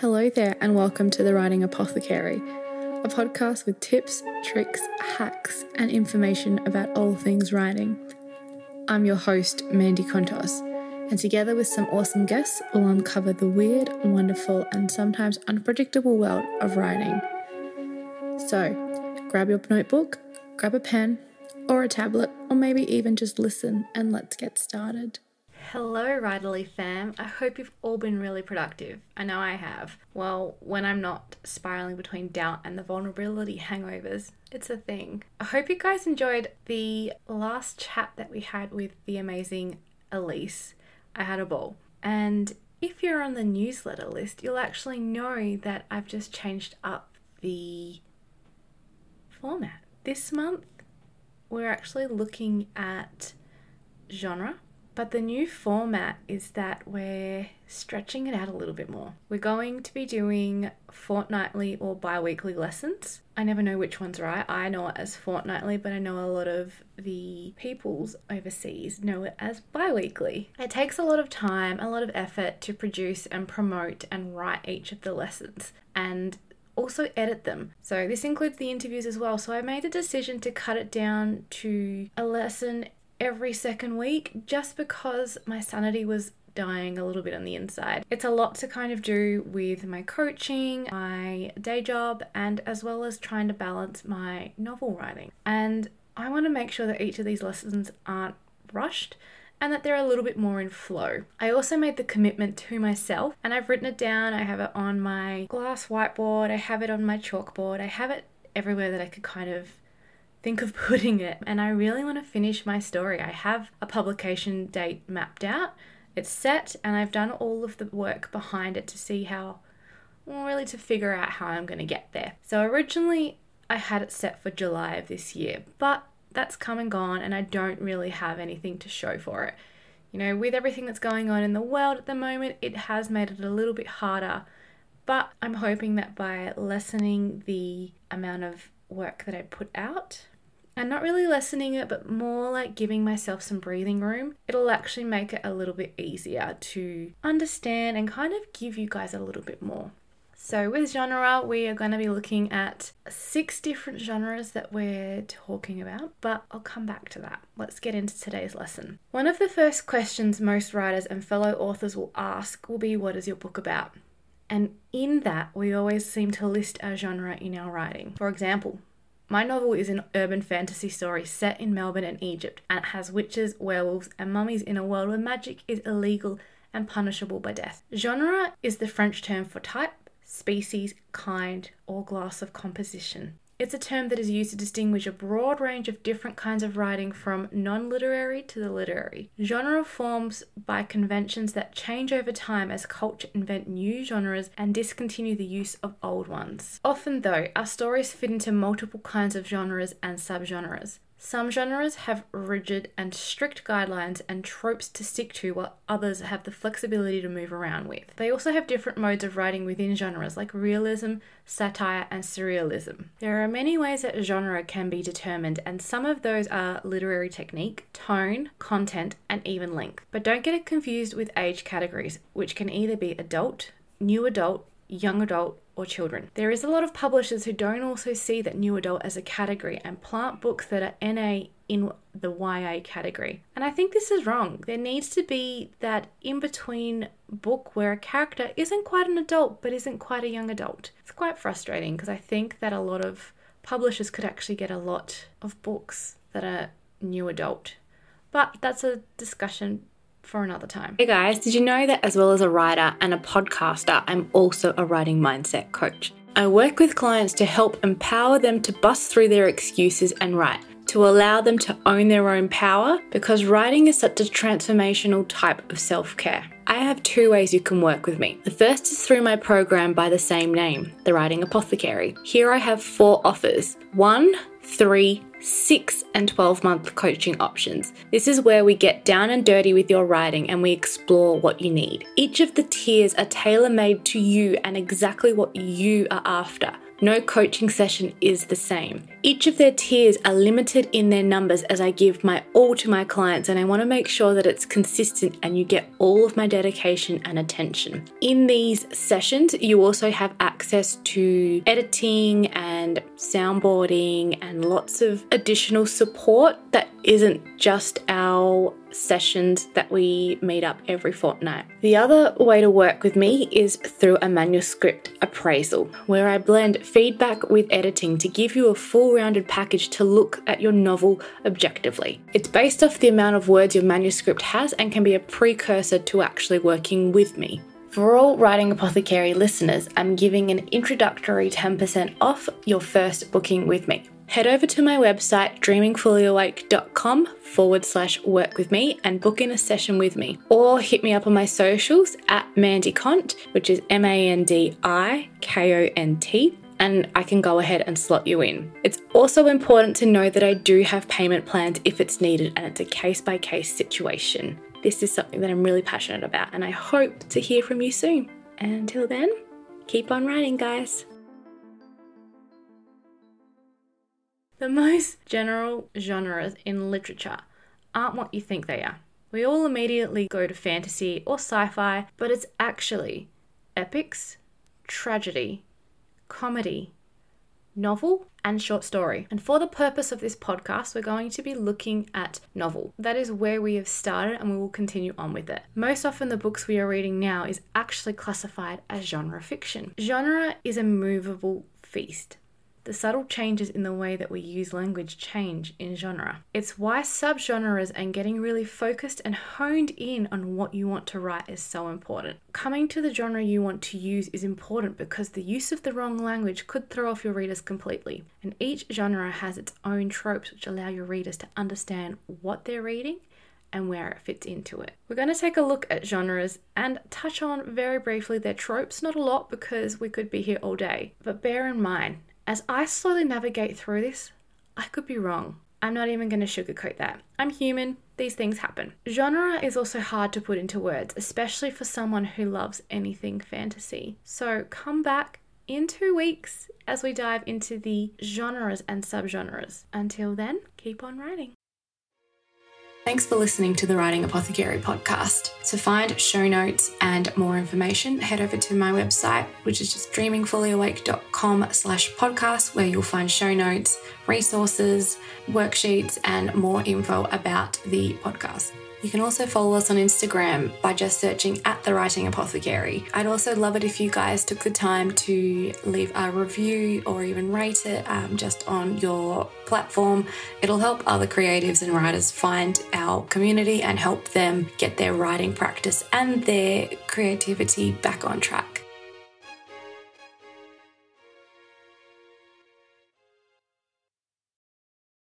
Hello there, and welcome to the Writing Apothecary, a podcast with tips, tricks, hacks, and information about all things writing. I'm your host, Mandi Kontos, and together with some awesome guests, we'll uncover the weird, wonderful, and sometimes unpredictable world of writing. So, grab your notebook, grab a pen, or a tablet, or maybe even just listen, and let's get started. Hello, Writerly fam. I hope you've all been really productive. I know I have. Well, when I'm not spiraling between doubt and the vulnerability hangovers, it's a thing. I hope you guys enjoyed the last chat that we had with the amazing Elise. I had a ball. And if you're on the newsletter list, you'll actually know that I've just changed up the format. This month, we're actually looking at genre but the new format is that we're stretching it out a little bit more. We're going to be doing fortnightly or bi weekly lessons. I never know which one's right. I know it as fortnightly, but I know a lot of the peoples overseas know it as bi weekly. It takes a lot of time, a lot of effort to produce and promote and write each of the lessons. And also edit them. So this includes the interviews as well. So I made the decision to cut it down to a lesson every second week just because my sanity was dying a little bit on the inside. It's a lot to kind of do with my coaching, my day job, and as well as trying to balance my novel writing. And I want to make sure that each of these lessons aren't rushed and that they're a little bit more in flow. I also made the commitment to myself and I've written it down. I have it on my glass whiteboard, I have it on my chalkboard, I have it everywhere that I could kind of think of putting it. And I really want to finish my story. I have a publication date mapped out, it's set, and I've done all of the work behind it to see how, well, really to figure out how I'm going to get there. So originally, I had it set for July of this year, but that's come and gone, and I don't really have anything to show for it. You know, with everything that's going on in the world at the moment, it has made it a little bit harder. But I'm hoping that by lessening the amount of work that I put out and not really lessening it, but more like giving myself some breathing room, it'll actually make it a little bit easier to understand and kind of give you guys a little bit more. So, with genre, we are going to be looking at six different genres that we're talking about, but I'll come back to that. Let's get into today's lesson. One of the first questions most writers and fellow authors will ask will be What is your book about? And in that, we always seem to list our genre in our writing. For example, my novel is an urban fantasy story set in Melbourne and Egypt, and it has witches, werewolves, and mummies in a world where magic is illegal and punishable by death. Genre is the French term for type, species, kind, or class of composition. It's a term that is used to distinguish a broad range of different kinds of writing from non literary to the literary. Genre forms by conventions that change over time as culture invent new genres and discontinue the use of old ones. Often, though, our stories fit into multiple kinds of genres and subgenres. Some genres have rigid and strict guidelines and tropes to stick to, while others have the flexibility to move around with. They also have different modes of writing within genres, like realism, satire, and surrealism. There are many ways that a genre can be determined, and some of those are literary technique, tone, content, and even length. But don't get it confused with age categories, which can either be adult, new adult, young adult, or children. There is a lot of publishers who don't also see that new adult as a category and plant books that are NA in the YA category. And I think this is wrong. There needs to be that in between book where a character isn't quite an adult but isn't quite a young adult. It's quite frustrating because I think that a lot of publishers could actually get a lot of books that are new adult. But that's a discussion for another time. Hey guys, did you know that as well as a writer and a podcaster, I'm also a writing mindset coach? I work with clients to help empower them to bust through their excuses and write, to allow them to own their own power because writing is such a transformational type of self care. I have two ways you can work with me. The first is through my program by the same name, The Writing Apothecary. Here I have four offers one, three, 6 and 12 month coaching options. This is where we get down and dirty with your writing and we explore what you need. Each of the tiers are tailor made to you and exactly what you are after. No coaching session is the same. Each of their tiers are limited in their numbers as I give my all to my clients, and I want to make sure that it's consistent and you get all of my dedication and attention. In these sessions, you also have access to editing and soundboarding and lots of additional support that isn't just our sessions that we meet up every fortnight. The other way to work with me is through a manuscript appraisal, where I blend feedback with editing to give you a full rounded package to look at your novel objectively. It's based off the amount of words your manuscript has and can be a precursor to actually working with me. For all Writing Apothecary listeners, I'm giving an introductory 10% off your first booking with me head over to my website, dreamingfullyawake.com forward slash work with me and book in a session with me. Or hit me up on my socials at Mandi Kont, which is M A N D I K O N T. And I can go ahead and slot you in. It's also important to know that I do have payment plans if it's needed and it's a case by case situation. This is something that I'm really passionate about, and I hope to hear from you soon. And until then, keep on writing, guys. The most general genres in literature aren't what you think they are. We all immediately go to fantasy or sci fi, but it's actually epics, tragedy, comedy, novel, and short story. And for the purpose of this podcast, we're going to be looking at novel. That is where we have started and we will continue on with it. Most often, the books we are reading now is actually classified as genre fiction. Genre is a movable feast the subtle changes in the way that we use language change in genre. It's why subgenres and getting really focused and honed in on what you want to write is so important. Coming to the genre you want to use is important because the use of the wrong language could throw off your readers completely. And each genre has its own tropes which allow your readers to understand what they're reading and where it fits into it. We're going to take a look at genres and touch on very briefly their tropes, not a lot because we could be here all day. But bear in mind, as I slowly navigate through this, I could be wrong. I'm not even going to sugarcoat that. I'm human, these things happen. Genre is also hard to put into words, especially for someone who loves anything fantasy. So come back in two weeks as we dive into the genres and subgenres. Until then, keep on writing. Thanks for listening to the Writing Apothecary podcast. To find show notes and more information, head over to my website, which is just dreamingfullyawake.com slash podcast, where you'll find show notes, resources, worksheets, and more info about the podcast. You can also follow us on Instagram by just searching at the Writing Apothecary. I'd also love it if you guys took the time to leave a review or even rate it um, just on your platform. It'll help other creatives and writers find our community and help them get their writing practice and their creativity back on track.